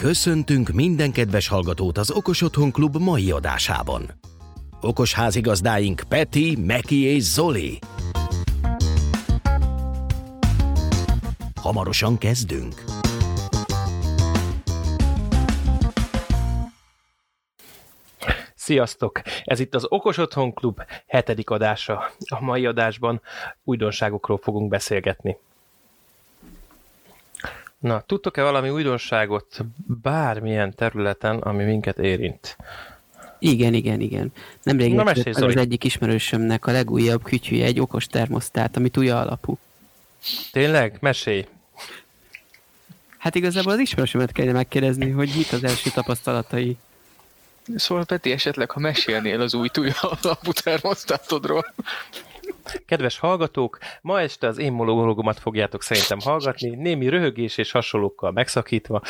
Köszöntünk minden kedves hallgatót az Okos Otthon Klub mai adásában. Okos házigazdáink Peti, Meki és Zoli. Hamarosan kezdünk. Sziasztok! Ez itt az Okos Otthon Klub hetedik adása. A mai adásban újdonságokról fogunk beszélgetni. Na, tudtok-e valami újdonságot bármilyen területen, ami minket érint? Igen, igen, igen. Nemrég Na, Na, mesélj, az egyik ismerősömnek a legújabb kütyűje egy okos termosztát, ami tuja alapú. Tényleg? Mesélj! Hát igazából az ismerősömet kellene megkérdezni, hogy mit az első tapasztalatai. Szóval Peti, esetleg, ha mesélnél az új túlja alapú termosztátodról. Kedves hallgatók, ma este az én monológomat fogjátok szerintem hallgatni, némi röhögés és hasonlókkal megszakítva.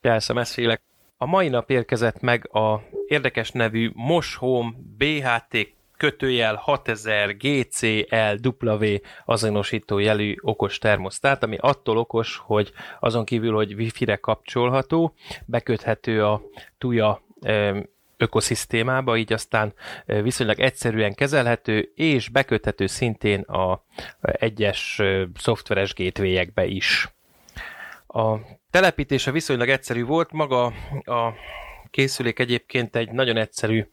Persze, mesélek. A mai nap érkezett meg a érdekes nevű Mosh Home BHT kötőjel 6000 GCLW azonosító jelű okos termosztát, ami attól okos, hogy azon kívül, hogy wifi-re kapcsolható, beköthető a tuja ökoszisztémába, így aztán viszonylag egyszerűen kezelhető, és beköthető szintén a egyes szoftveres gateway-ekbe is. A telepítése viszonylag egyszerű volt, maga a készülék egyébként egy nagyon egyszerű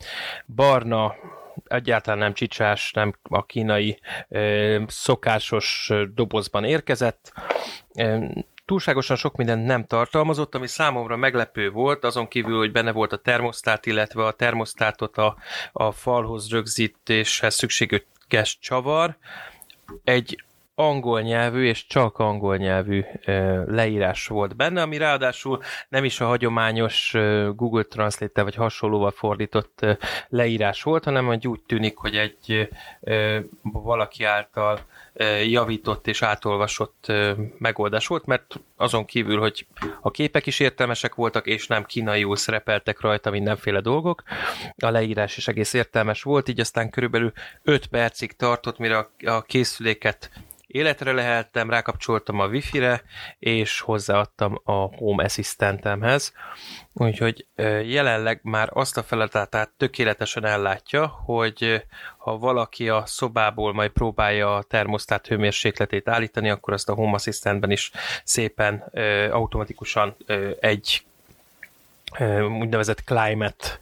barna, egyáltalán nem csicsás, nem a kínai szokásos dobozban érkezett. Túlságosan sok mindent nem tartalmazott, ami számomra meglepő volt, azon kívül, hogy benne volt a termosztát, illetve a termosztátot a, a falhoz rögzítéshez szükséges csavar. Egy angol nyelvű és csak angol nyelvű leírás volt benne, ami ráadásul nem is a hagyományos Google Translate vagy hasonlóval fordított leírás volt, hanem hogy úgy tűnik, hogy egy valaki által javított és átolvasott megoldás volt, mert azon kívül, hogy a képek is értelmesek voltak, és nem kínaiul szerepeltek rajta mindenféle dolgok, a leírás is egész értelmes volt, így aztán körülbelül 5 percig tartott, mire a készüléket életre leheltem, rákapcsoltam a wifi-re, és hozzáadtam a Home Assistantemhez. Úgyhogy jelenleg már azt a feladatát tökéletesen ellátja, hogy ha valaki a szobából majd próbálja a termosztát hőmérsékletét állítani, akkor azt a Home Assistantben is szépen automatikusan egy úgynevezett climate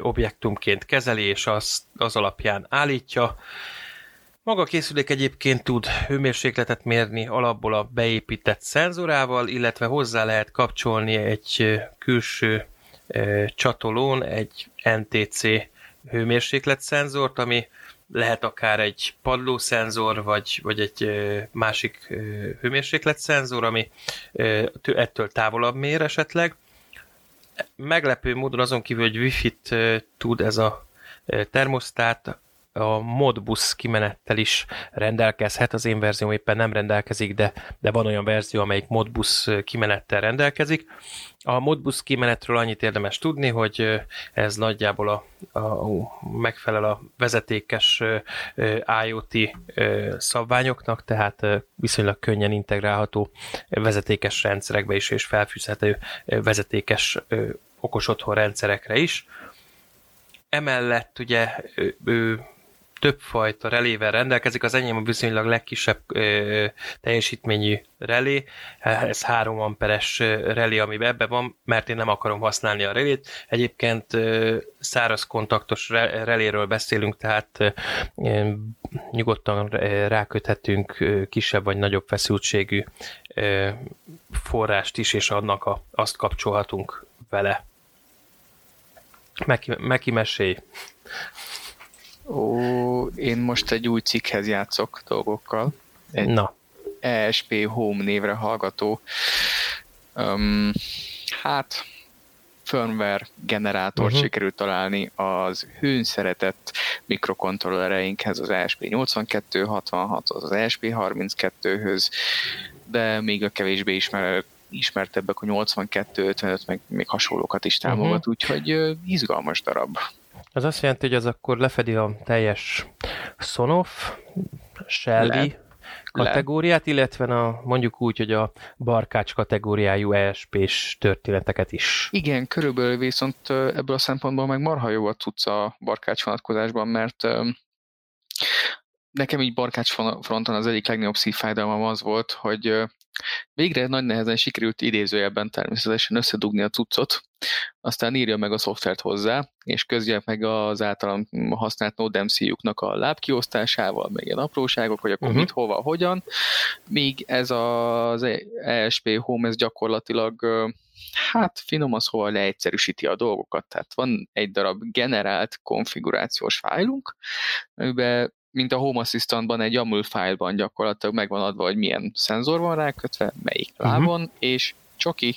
objektumként kezeli, és az, az alapján állítja. Maga a készülék egyébként tud hőmérsékletet mérni alapból a beépített szenzorával, illetve hozzá lehet kapcsolni egy külső csatolón egy NTC hőmérsékletszenzort, ami lehet akár egy padlószenzor, vagy, vagy egy másik ö, hőmérsékletszenzor, ami ettől távolabb mér esetleg. Meglepő módon azon kívül, hogy Wi-Fi-t tud ez a termosztát, a Modbus kimenettel is rendelkezhet. Az én verzióm éppen nem rendelkezik, de, de van olyan verzió, amelyik Modbus kimenettel rendelkezik. A Modbus kimenetről annyit érdemes tudni, hogy ez nagyjából a, a, megfelel a vezetékes IoT szabványoknak, tehát viszonylag könnyen integrálható vezetékes rendszerekbe is, és felfűzhető vezetékes okos otthon rendszerekre is. Emellett ugye ő, ő többfajta relével rendelkezik, az enyém a viszonylag legkisebb ö, teljesítményű relé, ez 3 amperes relé, ami ebbe van, mert én nem akarom használni a relét. Egyébként ö, száraz kontaktos re- reléről beszélünk, tehát ö, nyugodtan ráköthetünk kisebb vagy nagyobb feszültségű ö, forrást is, és annak a, azt kapcsolhatunk vele. Meki, Meki mesélj. Ó, én most egy új cikkhez játszok dolgokkal. Egy Na, ESP Home névre hallgató. Um, hát, firmware generátort Mhm. uh-huh. sikerült találni az hőn szeretett mikrokontrollereinkhez, az ESP8266, az ESP32-höz, de még a kevésbé ismer, ismertebbek a 8255, meg még hasonlókat is támogat, uh-huh. úgyhogy izgalmas darab. Az azt jelenti, hogy az akkor lefedi a teljes Sonoff, Shelby Le- kategóriát, illetve a, mondjuk úgy, hogy a barkács kategóriájú ESP-s történeteket is. Igen, körülbelül viszont ebből a szempontból meg marha jó a tudsz a barkács vonatkozásban, mert nekem így barkács fronton az egyik legnagyobb szívfájdalmam az volt, hogy Végre nagy nehezen sikerült idézőjelben természetesen összedugni a cuccot, aztán írja meg a szoftvert hozzá, és közje meg az általam használt NodeMCU-knak a lábkiosztásával, meg ilyen apróságok, hogy akkor uh-huh. mit, hova, hogyan, míg ez az ESP Home, ez gyakorlatilag hát finoman szóval leegyszerűsíti a dolgokat. Tehát van egy darab generált konfigurációs fájlunk, amiben mint a Home Assistant-ban egy YAML fájlban gyakorlatilag megvan adva, hogy milyen szenzor van rákötve, melyik uh-huh. lábon, és csoki,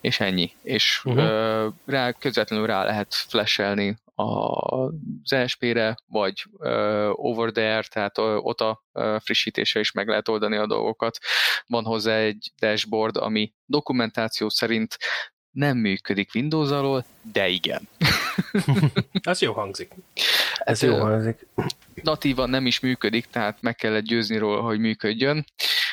és ennyi. És uh-huh. ö, rá, közvetlenül rá lehet flashelni az ESP-re, vagy ö, over there, tehát ott a frissítése is meg lehet oldani a dolgokat. Van hozzá egy dashboard, ami dokumentáció szerint nem működik Windows alól, de igen. Ez jó hangzik. Ez jó hangzik. Natívan nem is működik, tehát meg kellett győzni róla, hogy működjön.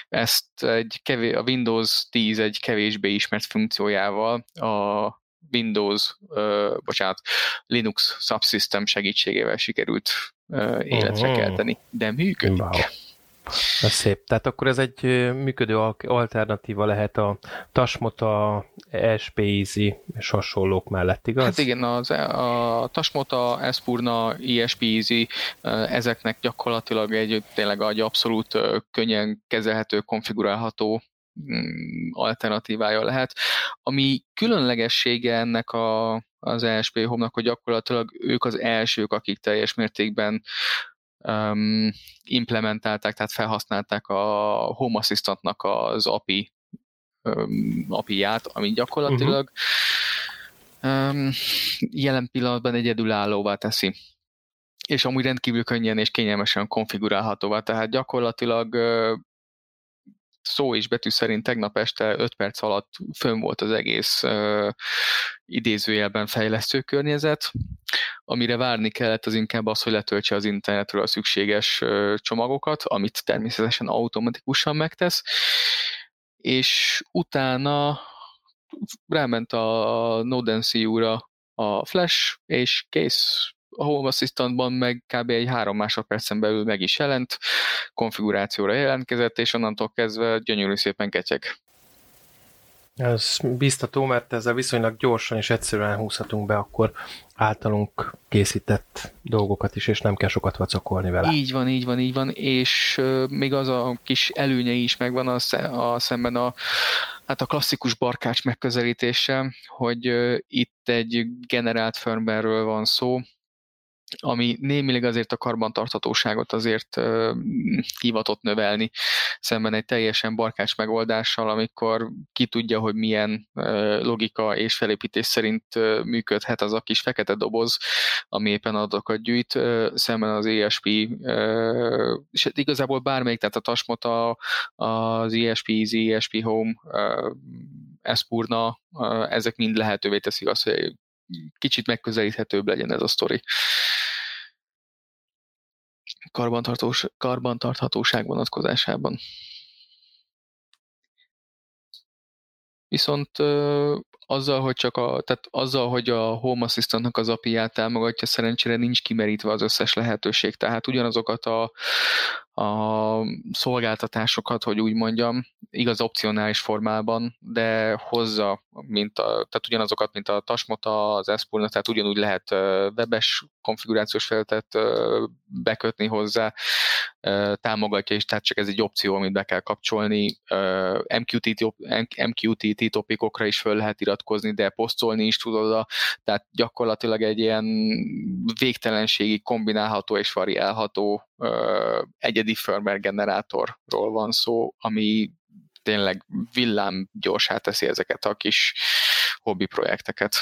Ezt egy kevés, a Windows 10 egy kevésbé ismert funkciójával a Windows, uh, bocsánat, Linux subsystem segítségével sikerült uh, életre kelteni, de működik. Wow. Ez szép. Tehát akkor ez egy működő alternatíva lehet a Tasmota, ESP-Easy és hasonlók mellett, igaz? Hát igen, az, a Tasmota, Espurna, ESP-Easy, ezeknek gyakorlatilag egy tényleg egy abszolút könnyen kezelhető, konfigurálható mm, alternatívája lehet. Ami különlegessége ennek a, az ESP Home-nak, hogy gyakorlatilag ők az elsők, akik teljes mértékben um, implementálták, tehát felhasználták a Home Assistantnak az API um, API-ját, ami gyakorlatilag uh-huh. um, jelen pillanatban egyedülállóvá teszi és amúgy rendkívül könnyen és kényelmesen konfigurálhatóvá, tehát gyakorlatilag szó és betű szerint tegnap este 5 perc alatt fönn volt az egész uh, idézőjelben fejlesztő környezet. Amire várni kellett, az inkább az, hogy letöltse az internetről a szükséges uh, csomagokat, amit természetesen automatikusan megtesz, és utána ráment a NodeMCU-ra a Flash, és kész, a Home Assistantban meg kb. egy három másodpercen belül meg is jelent, konfigurációra jelentkezett, és onnantól kezdve gyönyörű szépen ketyeg. Ez biztató, mert ezzel viszonylag gyorsan és egyszerűen húzhatunk be akkor általunk készített dolgokat is, és nem kell sokat vacakolni vele. Így van, így van, így van, és még az a kis előnye is megvan a, a szemben a, hát a klasszikus barkács megközelítése, hogy itt egy generált firmware van szó, ami némileg azért a karbantarthatóságot azért uh, hivatott növelni, szemben egy teljesen barkás megoldással, amikor ki tudja, hogy milyen uh, logika és felépítés szerint uh, működhet az a kis fekete doboz, ami éppen adatokat gyűjt, uh, szemben az ESP, uh, és hát igazából bármelyik, tehát a Tasmota, az ESP Easy, ESP Home, uh, Espurna, uh, ezek mind lehetővé teszik azt, hogy kicsit megközelíthetőbb legyen ez a sztori karbantartós, karbantarthatóság vonatkozásában. Viszont azzal, hogy csak a, tehát azzal, hogy a Home Assistantnak az API-ját támogatja, szerencsére nincs kimerítve az összes lehetőség. Tehát ugyanazokat a, a szolgáltatásokat, hogy úgy mondjam, igaz opcionális formában, de hozza, mint a, tehát ugyanazokat, mint a Tasmota, az Espurna, tehát ugyanúgy lehet webes konfigurációs felületet bekötni hozzá, támogatja is, tehát csak ez egy opció, amit be kell kapcsolni. MQTT, MQTT topikokra is föl lehet iratkozni, de posztolni is tudod, tehát gyakorlatilag egy ilyen végtelenségi kombinálható és variálható egyedi firmware generátorról van szó, ami tényleg villám gyorsá teszi ezeket a kis hobbi projekteket.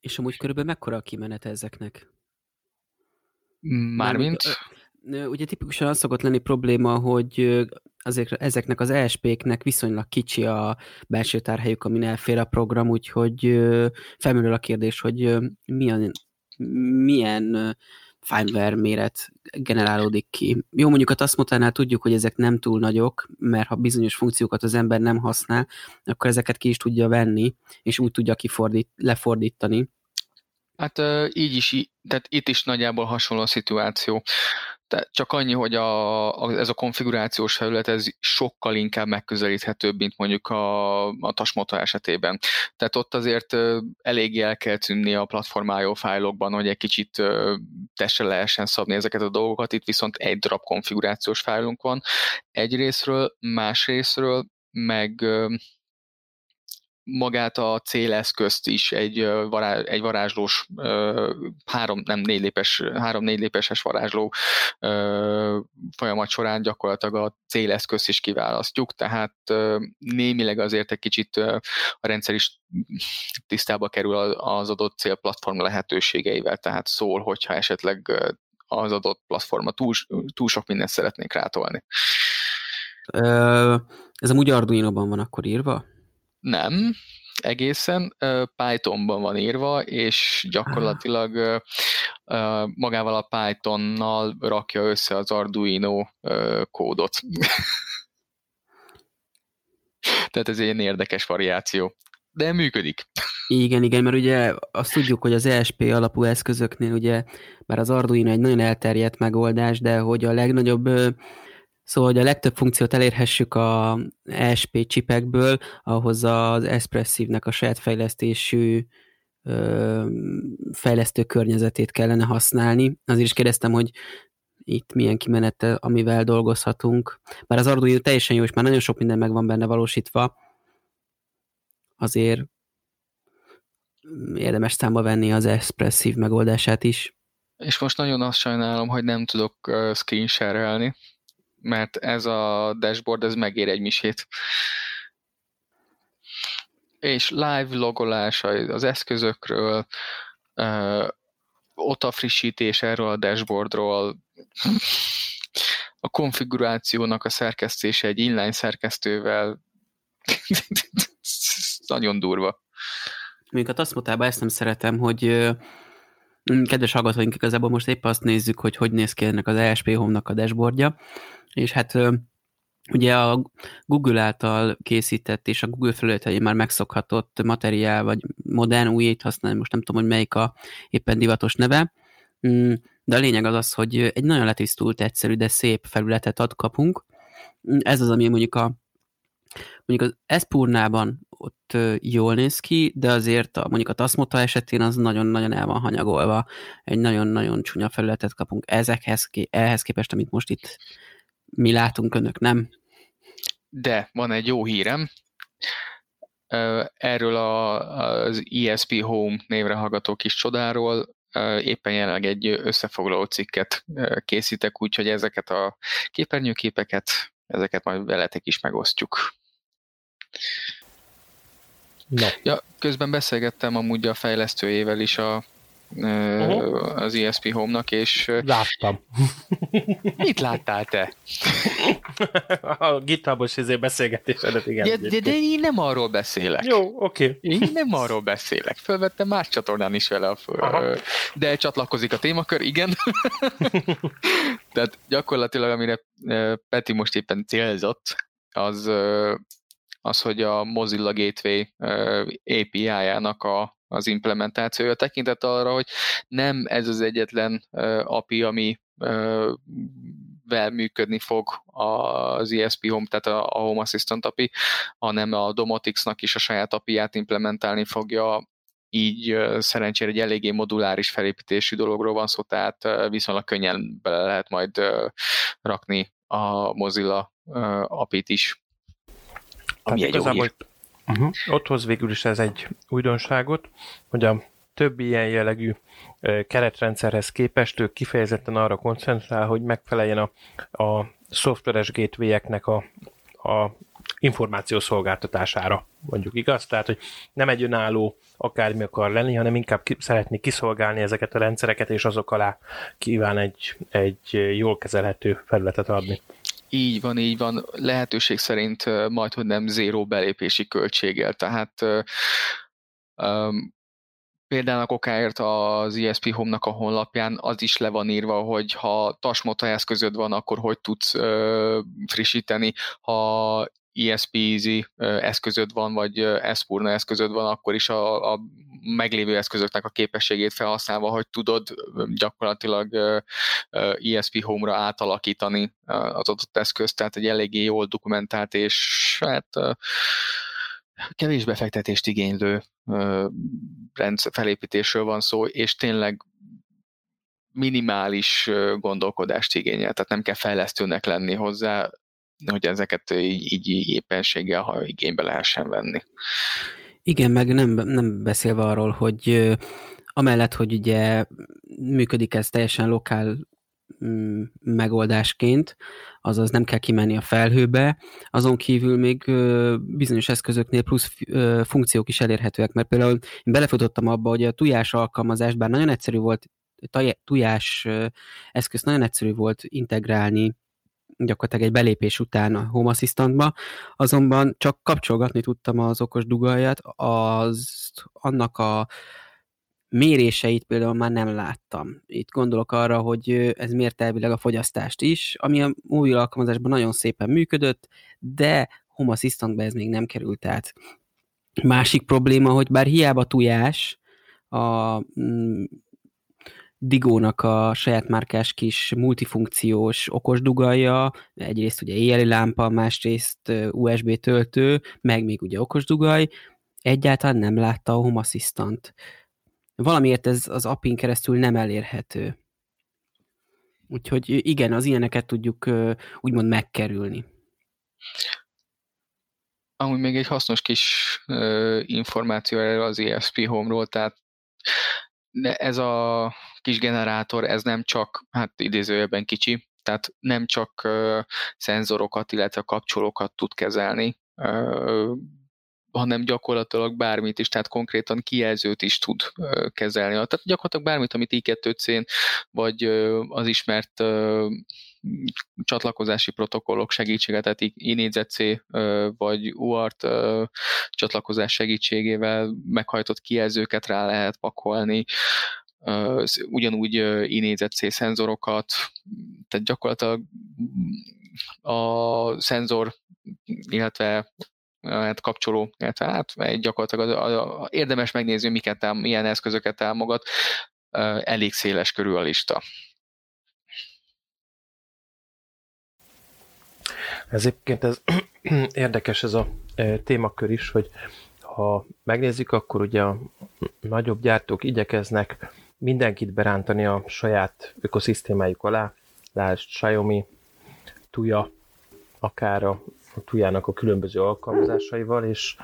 És amúgy körülbelül mekkora a kimenete ezeknek? Mármint? Ugye tipikusan az szokott lenni probléma, hogy azért ezeknek az ESP-knek viszonylag kicsi a belső tárhelyük, amin elfér a program, úgyhogy felmerül a kérdés, hogy milyen, milyen firmware méret generálódik ki. Jó, mondjuk a Tasmotánál tudjuk, hogy ezek nem túl nagyok, mert ha bizonyos funkciókat az ember nem használ, akkor ezeket ki is tudja venni, és úgy tudja kifordít, lefordítani. Hát így is, tehát itt is nagyjából hasonló a szituáció. Tehát csak annyi, hogy a, a, ez a konfigurációs felület ez sokkal inkább megközelíthetőbb, mint mondjuk a, a Tasmota esetében. Tehát ott azért eléggé el kell tűnni a platformájó fájlokban, hogy egy kicsit testre lehessen szabni ezeket a dolgokat. Itt viszont egy darab konfigurációs fájlunk van egyrésztről, másrésztről meg magát a céleszközt is egy, vará, egy varázslós, három, nem négy lépes, három-négy lépeses varázsló folyamat során gyakorlatilag a céleszközt is kiválasztjuk, tehát némileg azért egy kicsit a rendszer is tisztába kerül az adott célplatform lehetőségeivel, tehát szól, hogyha esetleg az adott platforma túl, túl sok mindent szeretnék rátolni. Ez a Arduino-ban van akkor írva? Nem, egészen. Pythonban van írva, és gyakorlatilag magával a Pythonnal rakja össze az Arduino kódot. Tehát ez egy érdekes variáció. De működik. Igen, igen, mert ugye azt tudjuk, hogy az ESP alapú eszközöknél ugye, bár az Arduino egy nagyon elterjedt megoldás, de hogy a legnagyobb Szóval, hogy a legtöbb funkciót elérhessük a ESP csipekből, ahhoz az Espressive-nek a saját fejlesztésű ö, fejlesztő környezetét kellene használni. Azért is kérdeztem, hogy itt milyen kimenete, amivel dolgozhatunk. Bár az Arduino teljesen jó, és már nagyon sok minden meg van benne valósítva, azért érdemes számba venni az Espressive megoldását is. És most nagyon azt sajnálom, hogy nem tudok screen share-elni, mert ez a dashboard, ez megér egy misét. És live logolás az eszközökről, ott a frissítés erről a dashboardról, a konfigurációnak a szerkesztése egy inline szerkesztővel, nagyon durva. Mondjuk a Tasmotában ezt nem szeretem, hogy kedves hallgatóink, igazából most épp azt nézzük, hogy hogy néz ki ennek az ESP Home-nak a dashboardja, és hát ugye a Google által készített és a Google felületein már megszokhatott materiál, vagy modern újét használni, most nem tudom, hogy melyik a éppen divatos neve, mm, de a lényeg az az, hogy egy nagyon letisztult, egyszerű, de szép felületet ad kapunk. Ez az, ami mondjuk a mondjuk az Espurnában ott jól néz ki, de azért a, mondjuk a Tasmota esetén az nagyon-nagyon el van hanyagolva. Egy nagyon-nagyon csúnya felületet kapunk ezekhez, ehhez képest, amit most itt mi látunk, önök nem. De van egy jó hírem. Erről a, az ESP Home névre hallgató kis csodáról éppen jelenleg egy összefoglaló cikket készítek, úgyhogy ezeket a képernyőképeket, ezeket majd veletek is megosztjuk. No. Ja, közben beszélgettem amúgy a fejlesztőjével is a uh-huh. az ESP Home-nak, és... Láttam. Mit láttál te? A githubos izé beszélgetésedet, igen. Ja, de, de én nem arról beszélek. Jó, oké. Okay. Én nem arról beszélek. Fölvettem más csatornán is vele, a Aha. de csatlakozik a témakör, igen. Tehát gyakorlatilag, amire Peti most éppen célzott, az az, hogy a Mozilla Gateway API-jának a az implementációja tekintet arra, hogy nem ez az egyetlen API, ami vel működni fog az ESP Home, tehát a Home Assistant API, hanem a Domotics-nak is a saját API-ját implementálni fogja, így szerencsére egy eléggé moduláris felépítésű dologról van szó, tehát viszonylag könnyen bele lehet majd rakni a Mozilla API-t is. Ami tehát egy jó hír. Uh-huh. Ott hoz végül is ez egy újdonságot, hogy a többi ilyen jellegű keretrendszerhez képest ő kifejezetten arra koncentrál, hogy megfeleljen a, a szoftveres gateway-eknek a, a információszolgáltatására, mondjuk igaz? Tehát, hogy nem egy önálló akármi akar lenni, hanem inkább ki, szeretné kiszolgálni ezeket a rendszereket, és azok alá kíván egy, egy jól kezelhető felületet adni. Így van, így van. Lehetőség szerint majd, hogy nem zéró belépési költséggel. Tehát um, például okáért az ESP Home-nak a honlapján az is le van írva, hogy ha Tasmota eszközöd van, akkor hogy tudsz ö, frissíteni, ha ESP Easy eszközöd van, vagy Espurna eszközöd van, akkor is a, a meglévő eszközöknek a képességét felhasználva, hogy tudod gyakorlatilag ESP Home-ra átalakítani az adott eszközt, tehát egy eléggé jól dokumentált és hát kevés befektetést igénylő rendszer felépítésről van szó, és tényleg minimális gondolkodást igényel, tehát nem kell fejlesztőnek lenni hozzá, hogy ezeket így, így éppenséggel, ha igénybe lehessen venni. Igen, meg nem, nem beszélve arról, hogy amellett, hogy ugye működik ez teljesen lokál mm, megoldásként, azaz nem kell kimenni a felhőbe, azon kívül még bizonyos eszközöknél plusz funkciók is elérhetőek, mert például én belefutottam abba, hogy a tujás alkalmazás, bár nagyon egyszerű volt, tujás eszközt nagyon egyszerű volt integrálni gyakorlatilag egy belépés után a Home Assistantba, azonban csak kapcsolgatni tudtam az okos dugalját, az annak a méréseit például már nem láttam. Itt gondolok arra, hogy ez mért elvileg a fogyasztást is, ami a mobil alkalmazásban nagyon szépen működött, de Home Assistantbe ez még nem került át. Másik probléma, hogy bár hiába tujás, a mm, Digónak a saját márkás kis multifunkciós okos dugalja, egyrészt ugye éjjeli lámpa, másrészt USB töltő, meg még ugye okos dugaj, egyáltalán nem látta a Home Assistant. Valamiért ez az appin keresztül nem elérhető. Úgyhogy igen, az ilyeneket tudjuk úgymond megkerülni. Amúgy még egy hasznos kis információ erről az ESP Home-ról, tehát ez a kis generátor, ez nem csak, hát idézőjelben kicsi, tehát nem csak uh, szenzorokat, illetve kapcsolókat tud kezelni, uh, hanem gyakorlatilag bármit is, tehát konkrétan kijelzőt is tud uh, kezelni. Tehát gyakorlatilag bármit, amit i2C-n, vagy uh, az ismert uh, csatlakozási protokollok segítsége, tehát INEZC vagy UART csatlakozás segítségével meghajtott kijelzőket rá lehet pakolni, ugyanúgy INEZC szenzorokat, tehát gyakorlatilag a szenzor, illetve hát kapcsoló, illetve hát gyakorlatilag az, a, a, érdemes megnézni, miket, milyen eszközöket támogat, elég széles körül a lista. Ez egyébként ez érdekes ez a témakör is, hogy ha megnézzük, akkor ugye a nagyobb gyártók igyekeznek mindenkit berántani a saját ökoszisztémájuk alá, lásd Xiaomi, Tuya, akár a, Tujának a különböző alkalmazásaival, és,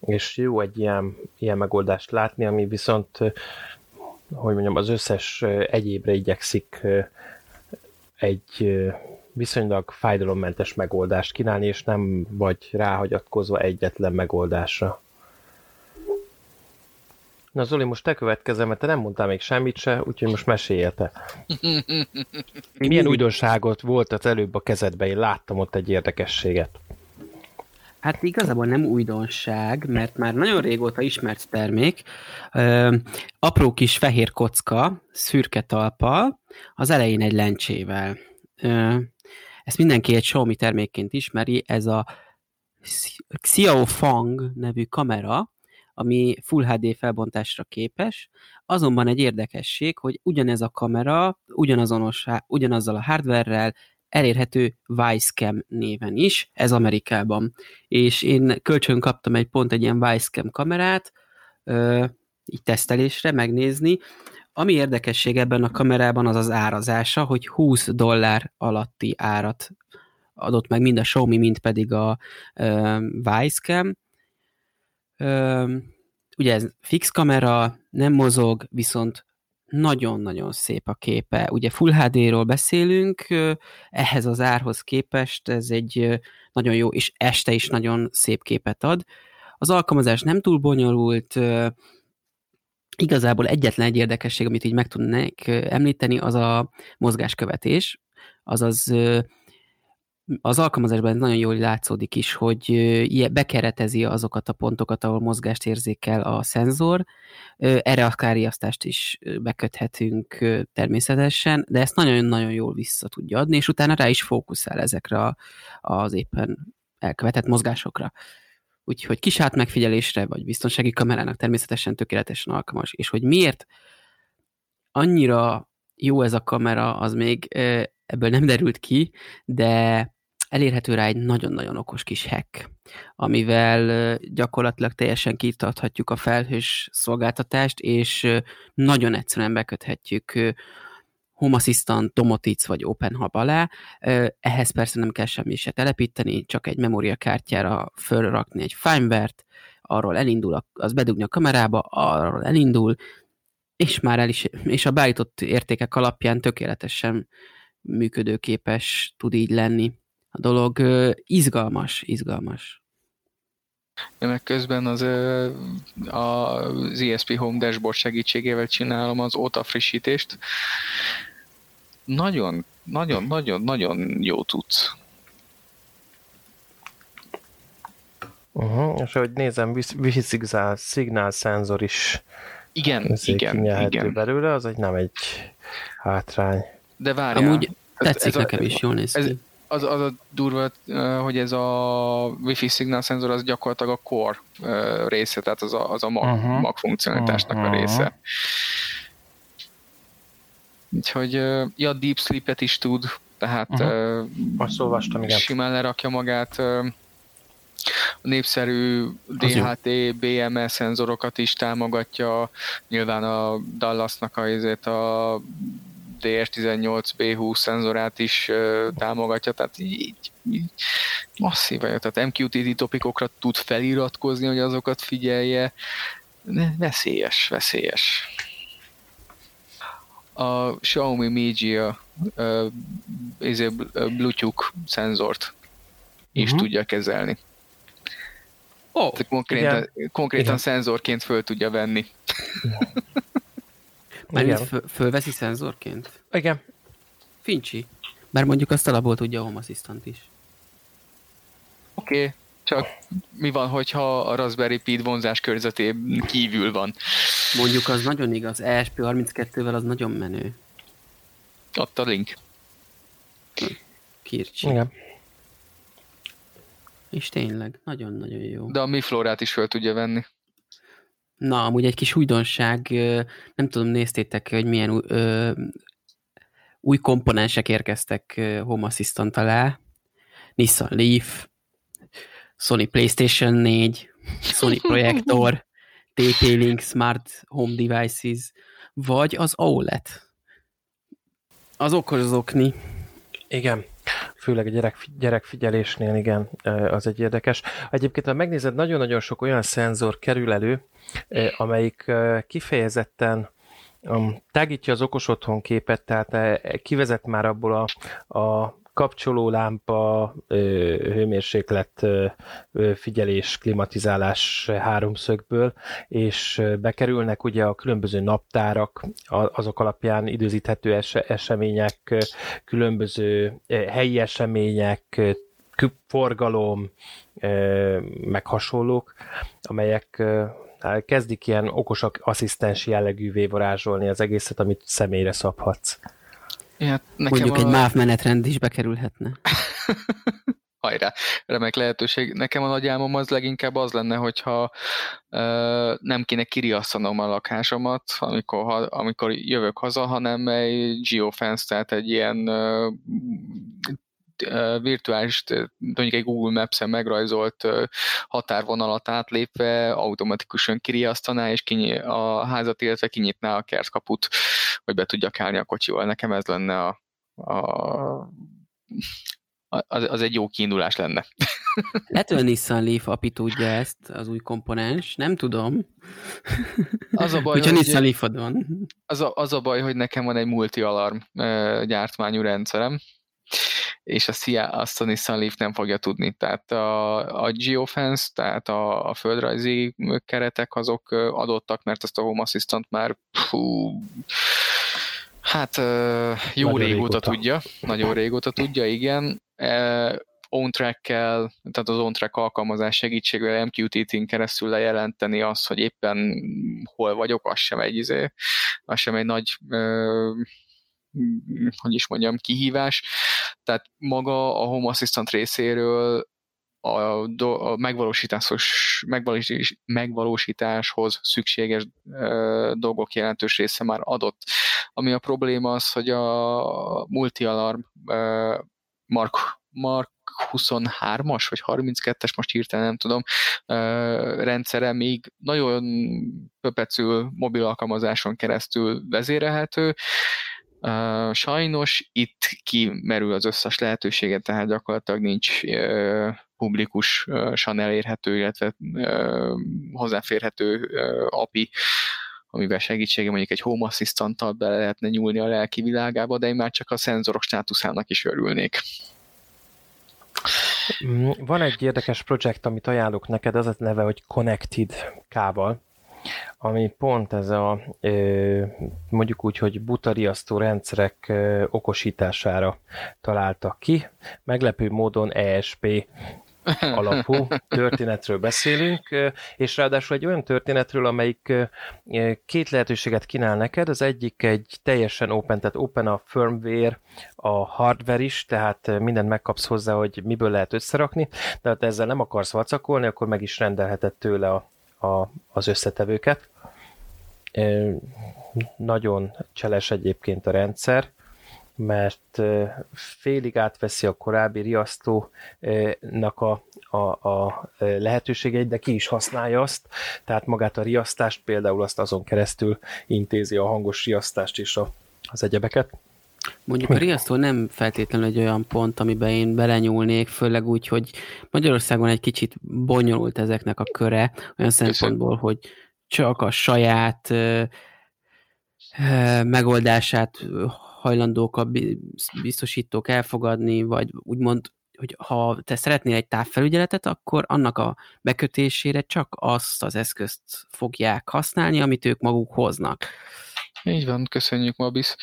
és jó egy ilyen, ilyen megoldást látni, ami viszont, hogy mondjam, az összes egyébre igyekszik egy viszonylag fájdalommentes megoldást kínálni, és nem vagy ráhagyatkozva egyetlen megoldásra. Na Zoli, most te következem, mert te nem mondtál még semmit se, úgyhogy most mesélj te. Milyen újdonságot volt az előbb a kezedben? Én láttam ott egy érdekességet. Hát igazából nem újdonság, mert már nagyon régóta ismert termék. Ö, apró kis fehér kocka, szürke talpa, az elején egy lencsével. Ö, ezt mindenki egy Xiaomi termékként ismeri, ez a Xiaofang nevű kamera, ami Full HD felbontásra képes, azonban egy érdekesség, hogy ugyanez a kamera ugyanazonos, ugyanazzal a hardware elérhető Vicecam néven is, ez Amerikában. És én kölcsön kaptam egy pont egy ilyen Vicecam kamerát, így tesztelésre megnézni, ami érdekesség ebben a kamerában az az árazása, hogy 20 dollár alatti árat adott meg mind a Xiaomi, mind pedig a uh, Vicecam. Ugye ez fix kamera, nem mozog, viszont nagyon-nagyon szép a képe. Ugye Full HD-ról beszélünk, ehhez az árhoz képest ez egy nagyon jó, és este is nagyon szép képet ad. Az alkalmazás nem túl bonyolult, Igazából egyetlen egy érdekesség, amit így meg tudnék említeni, az a mozgáskövetés, azaz az alkalmazásban nagyon jól látszódik is, hogy bekeretezi azokat a pontokat, ahol mozgást érzékel a szenzor. Erre akár riasztást is beköthetünk természetesen, de ezt nagyon-nagyon jól vissza tudja adni, és utána rá is fókuszál ezekre az éppen elkövetett mozgásokra. Úgyhogy kisát megfigyelésre, vagy biztonsági kamerának természetesen tökéletesen alkalmas. És hogy miért annyira jó ez a kamera, az még ebből nem derült ki, de elérhető rá egy nagyon-nagyon okos kis hack, amivel gyakorlatilag teljesen kitarthatjuk a felhős szolgáltatást, és nagyon egyszerűen beköthetjük Home Assistant, Tomotic vagy OpenHub alá. Ehhez persze nem kell semmi se telepíteni, csak egy memóriakártyára fölrakni egy firmware-t, arról elindul, az bedugni a kamerába, arról elindul, és már el is, és a beállított értékek alapján tökéletesen működőképes tud így lenni. A dolog izgalmas, izgalmas. Én meg közben az, az ESP Home Dashboard segítségével csinálom az óta frissítést. Nagyon, nagyon, nagyon, nagyon jó tudsz. Uh-huh. És ahogy nézem, wifi szignál szenzor is igen, igen, igen. belőle, az egy nem egy hátrány. De várjál. Amúgy tetszik ez, ez nekem a, is, jól néz ki. Az, az a durva, hogy ez a Wi-Fi szignál szenzor az gyakorlatilag a core része, tehát az a, az a mag, uh-huh. mag funkcionalitásnak uh-huh. a része. Úgyhogy, ja, Deep Sleep-et is tud, tehát uh-huh. Azt olvastam, igen. simán lerakja magát a népszerű DHT, BMS szenzorokat is támogatja, nyilván a Dallasnak a, a DS18B20 szenzorát is támogatja, tehát így, így masszívan, tehát MQTT topikokra tud feliratkozni, hogy azokat figyelje. Veszélyes, veszélyes. A Xiaomi Mijia uh, Bluetooth szenzort is uh-huh. tudja kezelni. Oh, konkrétan, konkrétan igen. szenzorként föl tudja venni. Mármint föl, fölveszi szenzorként? Igen. Fincsi. Bár mondjuk azt alapból tudja a Home Assistant is. Oké, okay. csak mi van, hogyha a Raspberry Pi vonzás körzetében kívül van? Mondjuk az nagyon igaz, ESP32-vel az nagyon menő. Ott a link. Kircsi. Igen. És tényleg, nagyon-nagyon jó. De a mi flórát is fel tudja venni. Na, amúgy egy kis újdonság, nem tudom, néztétek hogy milyen ö, új komponensek érkeztek Home Assistant alá. Nissan Leaf, Sony PlayStation 4, Sony Projector, TP-Link Smart Home Devices, vagy az OLED. Az okos okni. Igen főleg a gyerek, gyerekfigyelésnél, igen, az egy érdekes. Egyébként, ha megnézed, nagyon-nagyon sok olyan szenzor kerül elő, amelyik kifejezetten um, tágítja az okos otthon képet, tehát kivezet már abból a, a kapcsolólámpa, hőmérséklet figyelés, klimatizálás háromszögből, és bekerülnek ugye a különböző naptárak, azok alapján időzíthető események, különböző helyi események, forgalom, meg hasonlók, amelyek kezdik ilyen okosak asszisztens jellegűvé varázsolni az egészet, amit személyre szabhatsz. Ja, nekem Mondjuk a... egy MÁV menetrend is bekerülhetne. Hajrá, remek lehetőség. Nekem a nagy álmom az leginkább az lenne, hogyha uh, nem kéne kiriasztanom a lakásomat, amikor, ha, amikor jövök haza, hanem egy geofence, tehát egy ilyen uh, virtuális, mondjuk egy Google Maps-en megrajzolt határvonalat átlépve automatikusan kiriasztaná, és kinyi, a házat, illetve kinyitná a kertkaput, hogy be tudjak állni a kocsival. Nekem ez lenne a, a az, az egy jó kiindulás lenne. Lehet, hogy a Nissan Leaf API tudja ezt, az új komponens, nem tudom. Az a baj, Hogyha hogy Nissan leaf van. Az a, az a baj, hogy nekem van egy multi-alarm gyártmányú rendszerem, és a CIA, azt a Nissan Leaf nem fogja tudni. Tehát a, a geofence, tehát a, a földrajzi keretek azok adottak, mert ezt a Home Assistant már fú, hát jó nagyon régóta, régóta tudja, nagyon régóta tudja, igen. OnTrack-kel, tehát az OnTrack alkalmazás segítségével MQTT-n keresztül lejelenteni azt, hogy éppen hol vagyok, az sem egy, izé, az sem egy nagy hogy is mondjam, kihívás. Tehát maga a Home Assistant részéről a, do, a megvalósításhoz, megvalósítás, megvalósításhoz szükséges ö, dolgok jelentős része már adott. Ami a probléma az, hogy a multi-alarm ö, Mark, Mark 23-as vagy 32-es, most hirtelen nem tudom, rendszere még nagyon pöpecül mobil alkalmazáson keresztül vezérelhető, Sajnos itt kimerül az összes lehetősége, tehát gyakorlatilag nincs uh, publikusan elérhető, illetve hozzáférhető API, amivel segítsége mondjuk egy Home Assistant-tal bele lehetne nyúlni a lelki világába, de én már csak a szenzorok státuszának is örülnék. Mm, van egy érdekes projekt, amit ajánlok neked, az a neve, hogy Connected Kával ami pont ez a mondjuk úgy, hogy butariasztó rendszerek okosítására találtak ki. Meglepő módon ESP alapú történetről beszélünk, és ráadásul egy olyan történetről, amelyik két lehetőséget kínál neked. Az egyik egy teljesen open, tehát open a firmware, a hardware is, tehát mindent megkapsz hozzá, hogy miből lehet összerakni, de ha ezzel nem akarsz vacakolni, akkor meg is rendelheted tőle a a, az összetevőket. Nagyon cseles egyébként a rendszer, mert félig átveszi a korábbi riasztónak a, a, a lehetőségeit, de ki is használja azt, tehát magát a riasztást például azt azon keresztül intézi a hangos riasztást és a, az egyebeket. Mondjuk a riasztó nem feltétlenül egy olyan pont, amiben én belenyúlnék, főleg úgy, hogy Magyarországon egy kicsit bonyolult ezeknek a köre, olyan szempontból, hogy csak a saját ö, ö, megoldását hajlandók a biztosítók elfogadni, vagy úgymond, hogy ha te szeretnél egy távfelügyeletet, akkor annak a bekötésére csak azt az eszközt fogják használni, amit ők maguk hoznak. Így van, köszönjük, Mabis.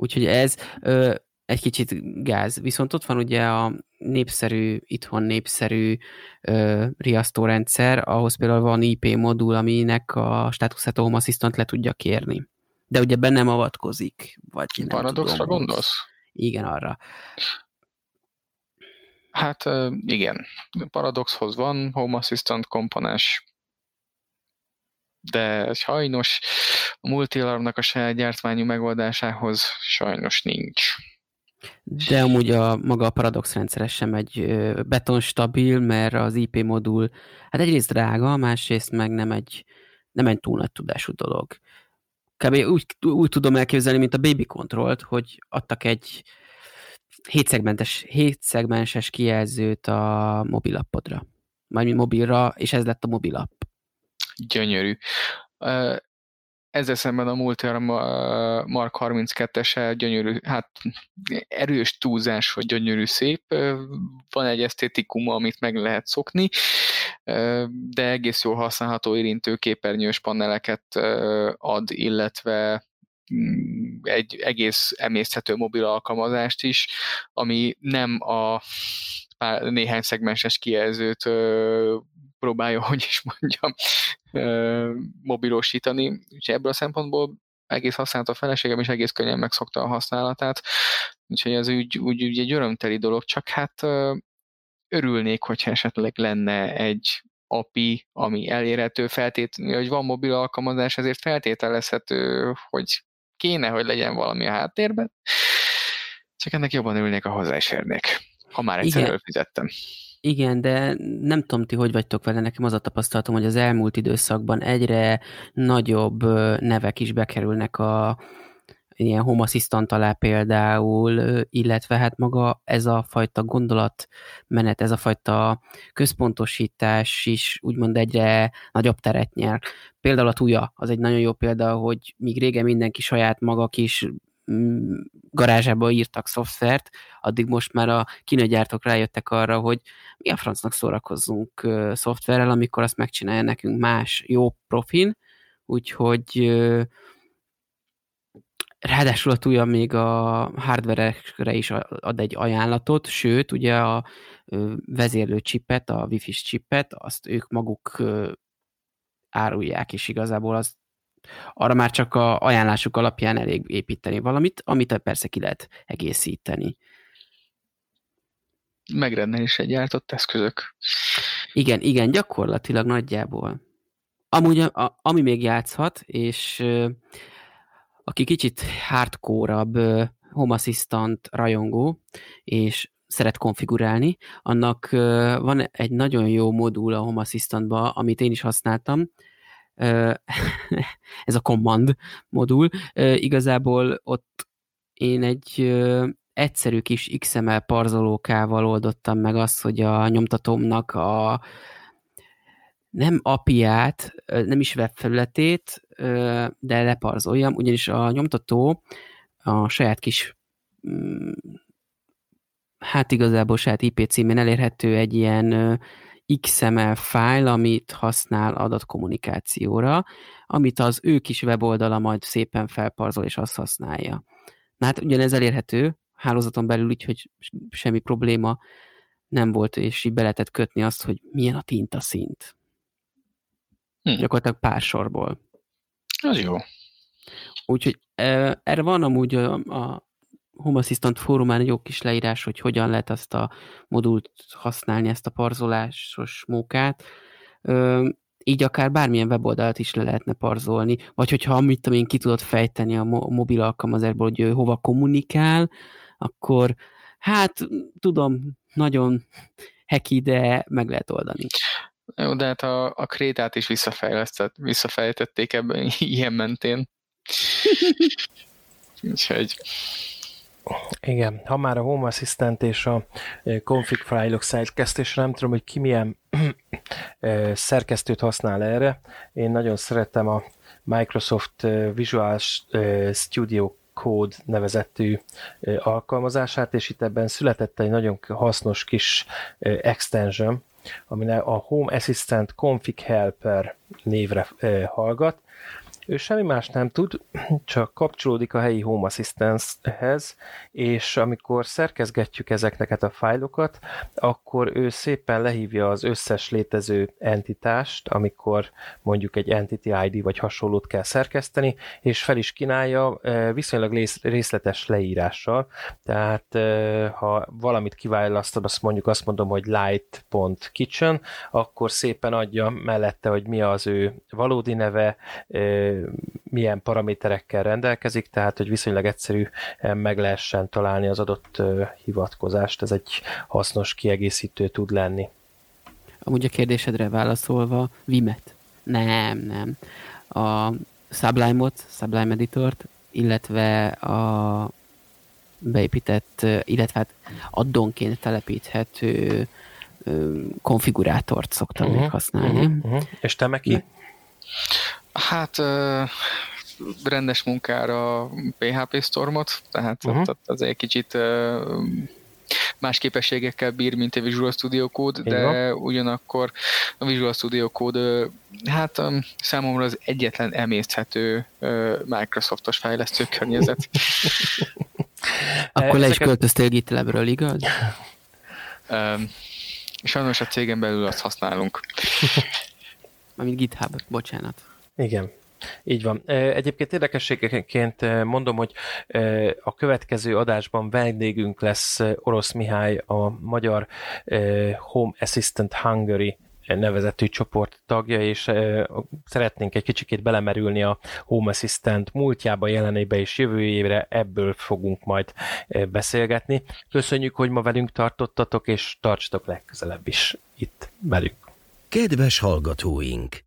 Úgyhogy ez ö, egy kicsit gáz. Viszont ott van ugye a népszerű, itthon népszerű ö, riasztórendszer, ahhoz például van IP modul, aminek a statusát Home Assistant le tudja kérni. De ugye bennem avatkozik. Vagy Paradoxra tudom, gondolsz? Igen, arra. Hát igen, Paradoxhoz van Home Assistant komponens, de sajnos a multialarmnak a saját gyártmányú megoldásához sajnos nincs. De amúgy a maga a Paradox rendszer sem egy betonstabil, mert az IP modul, hát egyrészt drága, másrészt meg nem egy, nem egy túl nagy tudású dolog. Kb. úgy, úgy tudom elképzelni, mint a Baby Controlt, hogy adtak egy hétszegmentes, hétszegmenses kijelzőt a mobilappodra. Majd mobilra, és ez lett a mobilapp gyönyörű. Ezzel szemben a Multiarm Mark 32-ese gyönyörű, hát erős túlzás, hogy gyönyörű szép. Van egy esztétikum, amit meg lehet szokni, de egész jól használható érintő képernyős paneleket ad, illetve mm, egy egész emészthető mobil alkalmazást is, ami nem a néhány szegmenses kijelzőt próbálja, hogy is mondjam, mobilosítani. Úgyhogy ebből a szempontból egész használta a feleségem, és egész könnyen megszokta a használatát. Úgyhogy ez úgy, úgy, úgy egy örömteli dolog, csak hát örülnék, hogyha esetleg lenne egy API, ami elérhető feltétlenül, hogy van mobil alkalmazás, ezért feltételezhető, hogy kéne, hogy legyen valami a háttérben. Csak ennek jobban örülnék, ha hozzá is érnék, ha már egyszer Igen. Igen, de nem tudom ti, hogy vagytok vele, nekem az a tapasztalatom, hogy az elmúlt időszakban egyre nagyobb nevek is bekerülnek a ilyen home assistant alá például, illetve hát maga ez a fajta gondolatmenet, ez a fajta központosítás is úgymond egyre nagyobb teret nyer. Például a Tuya, az egy nagyon jó példa, hogy míg régen mindenki saját maga kis garázsába írtak szoftvert, addig most már a kínai gyártók rájöttek arra, hogy mi a francnak szórakozzunk szoftverrel, amikor azt megcsinálja nekünk más jó profin, úgyhogy Ráadásul a túlja még a hardware-ekre is ad egy ajánlatot, sőt, ugye a vezérlő csipet, a wifi csipet, azt ők maguk árulják, és igazából az arra már csak a ajánlásuk alapján elég építeni valamit, amit persze ki lehet egészíteni. Megrendelésre gyártott eszközök. Igen, igen, gyakorlatilag nagyjából. Amúgy, a, ami még játszhat, és aki kicsit hardcore-abb Home Assistant rajongó, és szeret konfigurálni, annak van egy nagyon jó modul a Home Assistantba, amit én is használtam, ez a command modul. Igazából ott én egy egyszerű kis XML parzolókával oldottam meg azt, hogy a nyomtatómnak a nem API-át, nem is webfelületét, de leparzoljam, ugyanis a nyomtató a saját kis mm, hát igazából saját IP címén elérhető egy ilyen XML file, amit használ adatkommunikációra, amit az ő kis weboldala majd szépen felparzol és azt használja. Na hát ugyanez elérhető hálózaton belül, úgyhogy semmi probléma nem volt, és így be lehetett kötni azt, hogy milyen a tinta szint. Hm. Gyakorlatilag pár sorból. Az jó. Úgyhogy erre van amúgy a, a Home Assistant fórumán egy jó kis leírás, hogy hogyan lehet azt a modult használni, ezt a parzolásos mókát. Ö, így akár bármilyen weboldalt is le lehetne parzolni, vagy hogyha amit én ki tudod fejteni a mo- mobil alkalmazásból, hogy ő hova kommunikál, akkor hát tudom, nagyon heki, de meg lehet oldani. Jó, de hát a, a krétát is visszafejtették ebben ilyen mentén. Úgyhogy igen, ha már a Home Assistant és a config fájlok szerkesztésre, nem tudom, hogy ki milyen szerkesztőt használ erre. Én nagyon szeretem a Microsoft Visual Studio Code nevezetű alkalmazását, és itt ebben született egy nagyon hasznos kis extension, ami a Home Assistant Config Helper névre hallgat, ő semmi más nem tud, csak kapcsolódik a helyi Home Assistance-hez, és amikor szerkezgetjük ezeknek a fájlokat, akkor ő szépen lehívja az összes létező entitást, amikor mondjuk egy Entity ID vagy hasonlót kell szerkeszteni, és fel is kínálja viszonylag részletes leírással. Tehát eh, ha valamit kiválasztod, azt mondjuk azt mondom, hogy light.kitchen, akkor szépen adja mellette, hogy mi az ő valódi neve, milyen paraméterekkel rendelkezik, tehát hogy viszonylag egyszerű meg lehessen találni az adott hivatkozást, ez egy hasznos kiegészítő tud lenni. Amúgy a kérdésedre válaszolva, Vimet? Nem, nem. A Sublime-ot, Sublime Editort, illetve a beépített, illetve hát addonként telepíthető konfigurátort szoktam uh-huh, még használni. Uh-huh, uh-huh. És te meg ki? Hát rendes munkára PHP Stormot, tehát uh-huh. ott azért kicsit más képességekkel bír, mint a Visual Studio Code, de ugyanakkor a Visual Studio Code hát számomra az egyetlen emészthető Microsoftos fejlesztő környezet. Akkor le is költöztél GitLabről, igaz? Sajnos a cégen belül azt használunk. Amit GitHub, bocsánat. Igen. Így van. Egyébként érdekességként mondom, hogy a következő adásban vendégünk lesz Orosz Mihály, a magyar Home Assistant Hungary nevezetű csoport tagja, és szeretnénk egy kicsikét belemerülni a Home Assistant múltjába, jelenébe és jövőjére, ebből fogunk majd beszélgetni. Köszönjük, hogy ma velünk tartottatok, és tartsatok legközelebb is itt velünk. Kedves hallgatóink!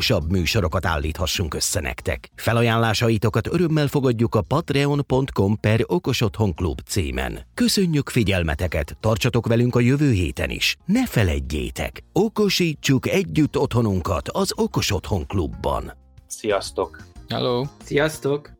legokosabb műsorokat állíthassunk össze nektek. Felajánlásaitokat örömmel fogadjuk a patreon.com per okosotthonklub címen. Köszönjük figyelmeteket, tartsatok velünk a jövő héten is. Ne feledjétek, okosítsuk együtt otthonunkat az Okos Otthon Klubban. Sziasztok! Hello! Sziasztok!